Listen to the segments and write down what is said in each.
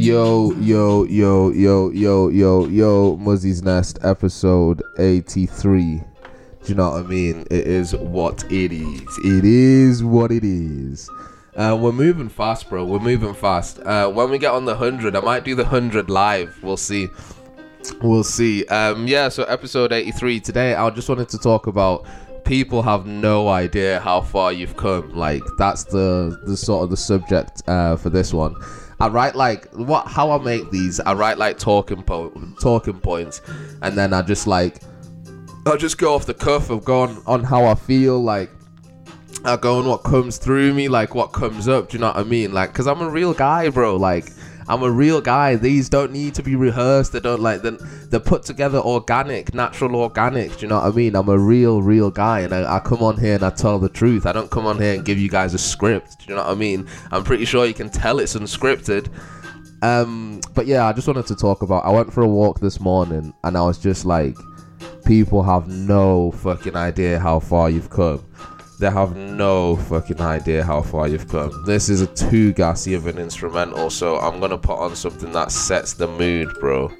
Yo, yo, yo, yo, yo, yo, yo, Muzi's Nest, episode 83. Do you know what I mean? It is what it is. It is what it is. Uh, we're moving fast, bro. We're moving fast. Uh, when we get on the 100, I might do the 100 live. We'll see. We'll see. Um, yeah, so episode 83. Today, I just wanted to talk about people have no idea how far you've come. Like, that's the, the sort of the subject uh, for this one. I write like what how I make these. I write like talking po- talking points, and then I just like I just go off the cuff of going on how I feel. Like I go on what comes through me, like what comes up. Do you know what I mean? Like, cause I'm a real guy, bro. Like I'm a real guy. These don't need to be rehearsed. They don't like they're, they're put together organic, natural organic. Do you know what I mean? I'm a real, real guy, and I, I come on here and I tell the truth. I don't come on here and give you guys a script. Do you know what I mean? I'm pretty sure you can tell it's unscripted. Um, but yeah, I just wanted to talk about. I went for a walk this morning, and I was just like, people have no fucking idea how far you've come they have no fucking idea how far you've come. This is a too gassy of an instrumental, so I'm gonna put on something that sets the mood, bro.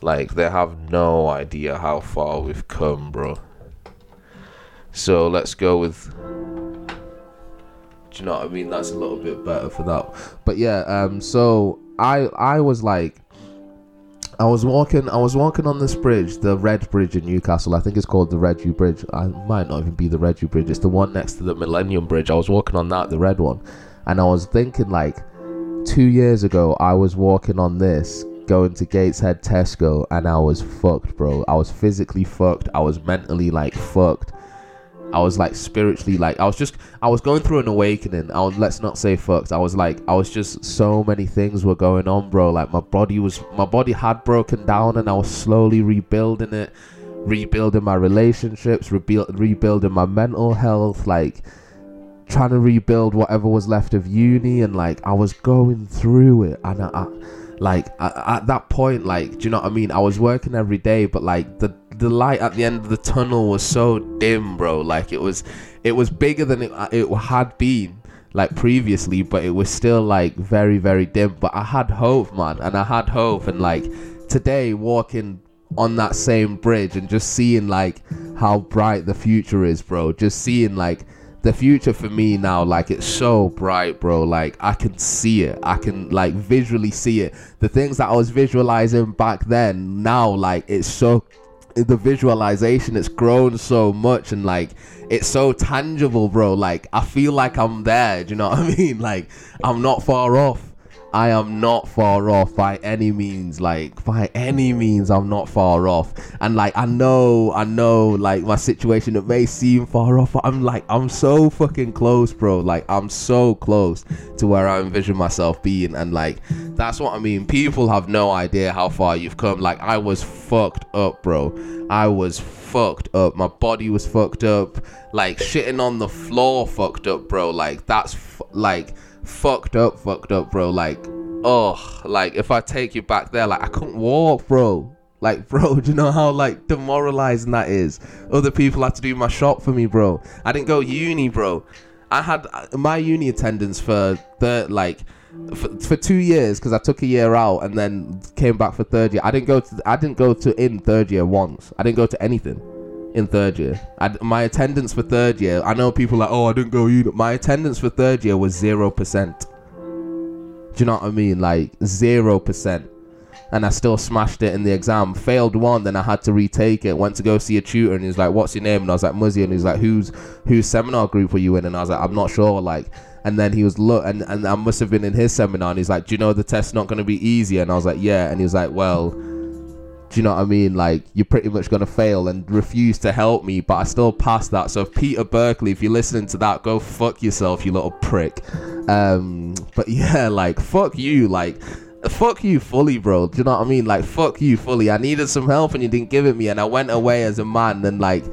Like, they have no idea how far we've come, bro. So let's go with. Do you know what I mean? That's a little bit better for that. But yeah, um, so I I was like I was walking. I was walking on this bridge, the Red Bridge in Newcastle. I think it's called the Red Bridge. I might not even be the Red Bridge. It's the one next to the Millennium Bridge. I was walking on that, the red one, and I was thinking like, two years ago, I was walking on this, going to Gateshead Tesco, and I was fucked, bro. I was physically fucked. I was mentally like fucked. I was like spiritually like I was just I was going through an awakening. I was let's not say fucked. I was like I was just so many things were going on, bro. Like my body was my body had broken down and I was slowly rebuilding it, rebuilding my relationships, rebuild rebuilding my mental health, like trying to rebuild whatever was left of uni and like I was going through it and I, I like at that point like do you know what I mean? I was working every day but like the the light at the end of the tunnel was so dim, bro. Like it was, it was bigger than it, uh, it had been like previously, but it was still like very, very dim. But I had hope, man, and I had hope. And like today, walking on that same bridge and just seeing like how bright the future is, bro. Just seeing like the future for me now like it's so bright bro like i can see it i can like visually see it the things that i was visualizing back then now like it's so the visualization it's grown so much and like it's so tangible bro. Like i feel like i'm there do you know what i mean? Like i'm not far off I am not far off by any means. Like by any means, I'm not far off. And like I know, I know, like my situation it may seem far off. I'm like I'm so fucking close, bro. Like I'm so close to where I envision myself being. And like that's what I mean. People have no idea how far you've come. Like I was fucked up, bro. I was fucked up. My body was fucked up. Like shitting on the floor, fucked up, bro. Like that's f- like fucked up, fucked up, bro. Like, oh, like if I take you back there, like I couldn't walk, bro. Like, bro, do you know how like demoralizing that is? Other people had to do my shop for me, bro. I didn't go uni, bro. I had uh, my uni attendance for the like for, for two years because I took a year out and then came back for third year. I didn't go to I didn't go to in third year once. I didn't go to anything in third year. I, my attendance for third year, I know people like, oh, I didn't go uni. My attendance for third year was zero percent. Do you know what I mean? Like zero percent. And I still smashed it in the exam. Failed one, then I had to retake it. Went to go see a tutor, and he's like, "What's your name?" And I was like, "Muzi." And he's like, "Who's whose seminar group were you in?" And I was like, "I'm not sure." Like, and then he was look, and and I must have been in his seminar. And he's like, "Do you know the test's not going to be easier?" And I was like, "Yeah." And he was like, "Well." Do you know what I mean? Like you're pretty much gonna fail and refuse to help me, but I still passed that. So Peter Berkeley, if you're listening to that, go fuck yourself, you little prick. Um, but yeah, like fuck you, like fuck you fully, bro. Do you know what I mean? Like fuck you fully. I needed some help and you didn't give it me, and I went away as a man and like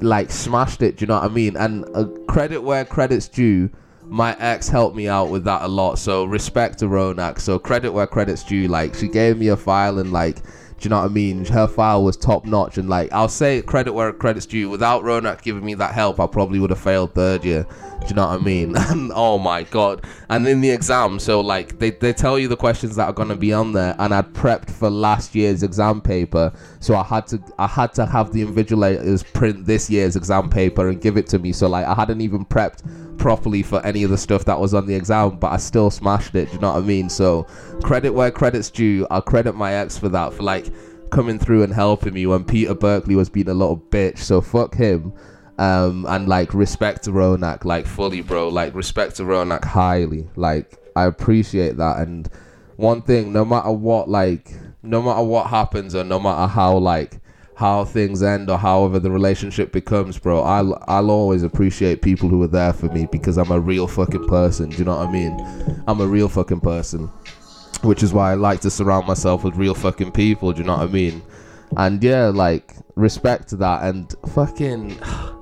like smashed it. Do you know what I mean? And uh, credit where credit's due my ex helped me out with that a lot. So respect to Ronak. So credit where credit's due. Like she gave me a file and like Do you know what I mean? Her file was top notch, and like I'll say credit where credit's due. Without Ronak giving me that help, I probably would have failed third year. Do you know what I mean? And oh my god! And in the exam, so like they, they tell you the questions that are gonna be on there, and I'd prepped for last year's exam paper, so I had to I had to have the invigilators print this year's exam paper and give it to me. So like I hadn't even prepped properly for any of the stuff that was on the exam, but I still smashed it. Do you know what I mean? So credit where credit's due. I'll credit my ex for that for like coming through and helping me when Peter Berkeley was being a little bitch. So fuck him. Um, and like respect to Ronak, like fully, bro. Like respect to Ronak highly. Like I appreciate that. And one thing, no matter what, like no matter what happens or no matter how like how things end or however the relationship becomes, bro, I'll I'll always appreciate people who are there for me because I'm a real fucking person. Do you know what I mean? I'm a real fucking person, which is why I like to surround myself with real fucking people. Do you know what I mean? And yeah, like respect to that and fucking.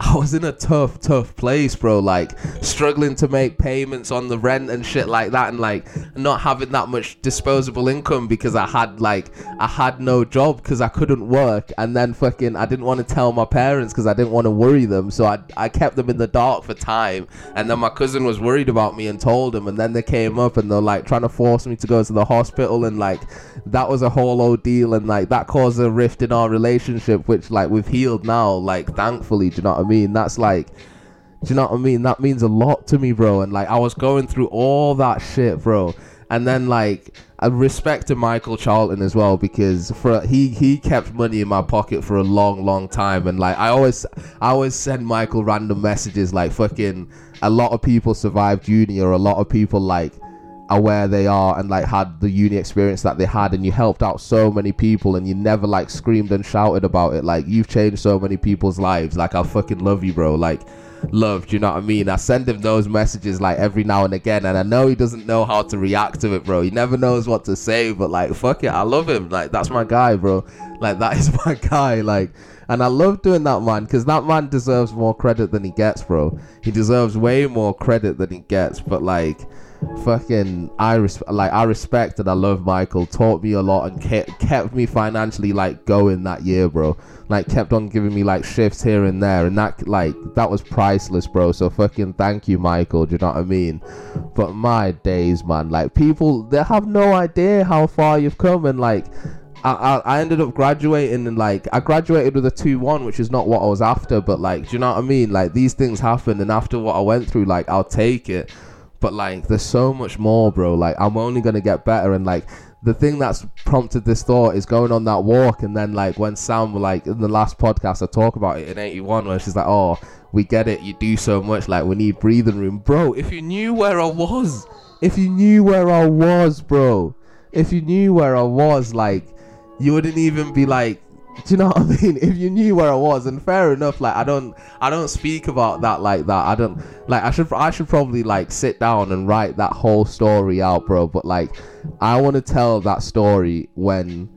I was in a tough, tough place, bro. Like struggling to make payments on the rent and shit like that, and like not having that much disposable income because I had like I had no job because I couldn't work, and then fucking I didn't want to tell my parents because I didn't want to worry them, so I I kept them in the dark for time, and then my cousin was worried about me and told them, and then they came up and they're like trying to force me to go to the hospital, and like that was a whole ordeal, and like that caused a rift in our relationship, which like we've healed now, like thankfully. Do you know what I mean? That's like, do you know what I mean? That means a lot to me, bro. And like, I was going through all that shit, bro. And then like, I respect to Michael Charlton as well because for he he kept money in my pocket for a long, long time. And like, I always I always send Michael random messages like fucking. A lot of people survived uni, or a lot of people like are where they are and like had the uni experience that they had and you helped out so many people and you never like screamed and shouted about it. Like you've changed so many people's lives. Like i fucking love you bro. Like love do you know what i mean? I send him those messages like every now and again and i know he doesn't know how to react to it bro. He never knows what to say but like fuck it i love him. Like that's my guy bro. Like that is my guy. Like and I love doing that man because that man deserves more credit than he gets, bro. He deserves way more credit than he gets. But like, fucking I res- like I respect and I love Michael. Taught me a lot and kept kept me financially like going that year, bro. Like kept on giving me like shifts here and there, and that like that was priceless, bro. So fucking thank you, Michael. Do you know what I mean? But my days, man. Like people, they have no idea how far you've come, and like. I, I, ended up graduating and like I graduated with a 2-1 which is not what I was after but like do you know what I mean? Like these things happen and after what I went through like I'll take it. But like there's so much more bro. Like i'm only gonna get better and like the thing that's prompted this thought is going on that walk and then like when sam like in the last podcast i talk about it in 81 where she's like oh we get it. You do so much. Like we need breathing room. Bro if you knew where i was if you knew where i was bro if you knew where i was like you wouldn't even be like do you know what I mean? If you knew where I was, and fair enough, like I don't, I don't speak about that like that. I don't like. I should, I should probably like sit down and write that whole story out, bro. But like, I want to tell that story when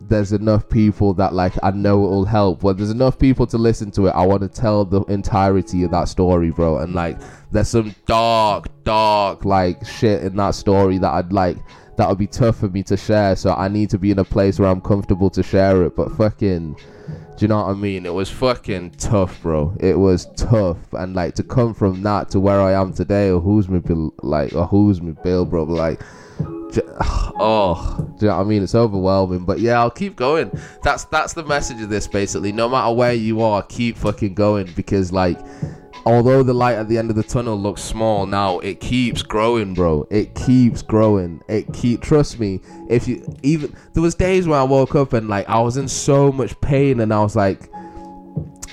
there's enough people that like I know it will help. When there's enough people to listen to it, I want to tell the entirety of that story, bro. And like, there's some dark, dark like shit in that story that I'd like that would be tough for me to share. So I need to be in a place where I'm comfortable to share it. But fucking, do you know what I mean? It was fucking tough, bro. It was tough, and like to come from that to where I am today, or who's me, like, or who's me, Bill, bro. Like, oh, do you know what I mean? It's overwhelming. But yeah, I'll keep going. That's that's the message of this, basically. No matter where you are, keep fucking going because like although the light at the end of the tunnel looks small now, it keeps growing, bro. It keeps growing. It keep trust me. If you even there was days when I woke up and like I was in so much pain and I was like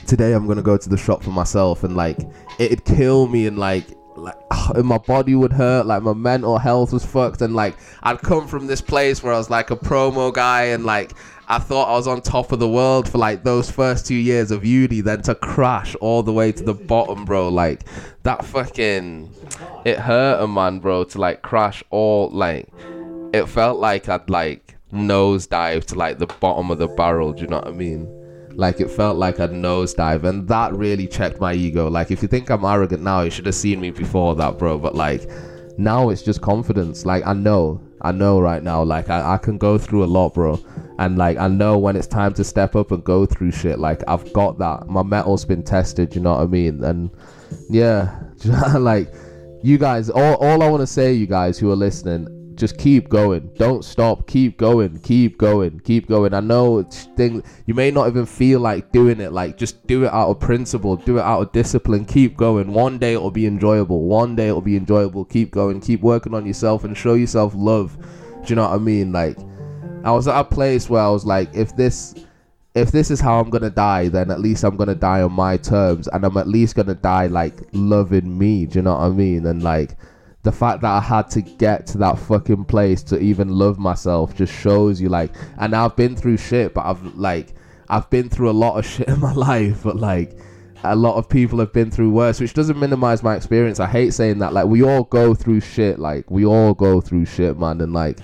today I'm gonna go to the shop for myself and like it'd kill me and like like and oh, my body would hurt like my mental health was fucked and like I'd come from this place where I was like a promo guy and like I thought I was on top of the world for like those first two years of uni, then to crash all the way to the bottom, bro. Like that fucking it hurt a man, bro, to like crash all like it felt like I'd like nosedive to like the bottom of the barrel, do you know what I mean? Like it felt like I'd nosedive and that really checked my ego. Like if you think I'm arrogant now, you should have seen me before that, bro. But like now it's just confidence. Like I know I know right now. Like I, I can go through a lot, bro. And like I know when it's time to step up and go through shit. Like I've got that. My metal's been tested. You know what I mean? And yeah, like you guys. All all I want to say, you guys who are listening, just keep going. Don't stop. Keep going. Keep going. Keep going. I know thing you may not even feel like doing it. Like just do it out of principle. Do it out of discipline. Keep going. One day it'll be enjoyable. One day it'll be enjoyable. Keep going. Keep working on yourself and show yourself love. Do you know what I mean? Like I was at a place where I was like, if this if this is how I'm gonna die, then at least I'm gonna die on my terms, and I'm at least gonna die like loving me. Do you know what I mean? And like the fact that I had to get to that fucking place to even love myself just shows you like and I've been through shit but I've like I've been through a lot of shit in my life but like a lot of people have been through worse which doesn't minimize my experience. I hate saying that. Like we all go through shit like we all go through shit man and like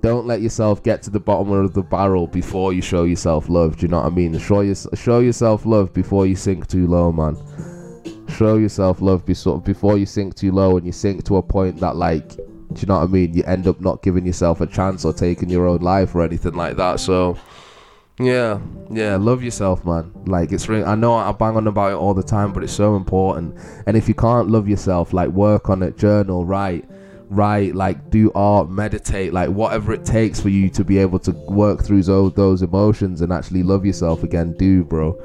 don't let yourself get to the bottom of the barrel before you show yourself love do you know what I mean? Show, your, show yourself love before you sink too low man show yourself love before you sink too low and you sink to a point that like do you know what I mean? You end up not giving yourself a chance or taking your own life or anything like that. So, yeah, yeah, love yourself, man. Like it's really, I know I bang on about it all the time, but it's so important. And if you can't love yourself, like work on it, journal, write, write, like do art, meditate, like whatever it takes for you to be able to work through those those emotions and actually love yourself again. Do, bro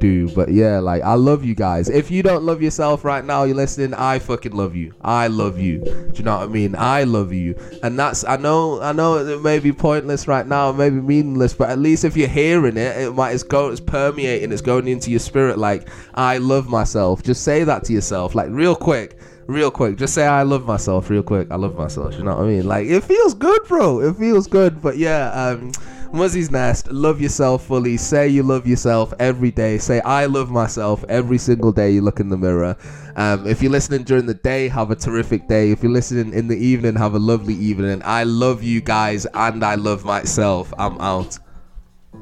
do. But yeah, like I love you guys. If you don't love yourself right now, you're listening. I fucking love you. I love you. Do you know what I mean? I love you. And that's I know I know it may be pointless right now, maybe meaningless, but at least if you're hearing it, it might it's go it's permeating, it's going into your spirit. Like I love myself. Just say that to yourself, like real quick real quick. Just say I love myself real quick. I love myself. You know what I mean? Like it feels good, bro. It feels good. But yeah, um Muzi's Nest, love yourself fully. Say you love yourself every day. Say I love myself every single day you look in the mirror. Um, if you're listening during the day, have a terrific day. If you're listening in the evening, have a lovely evening. I love you guys and I love myself. I'm out.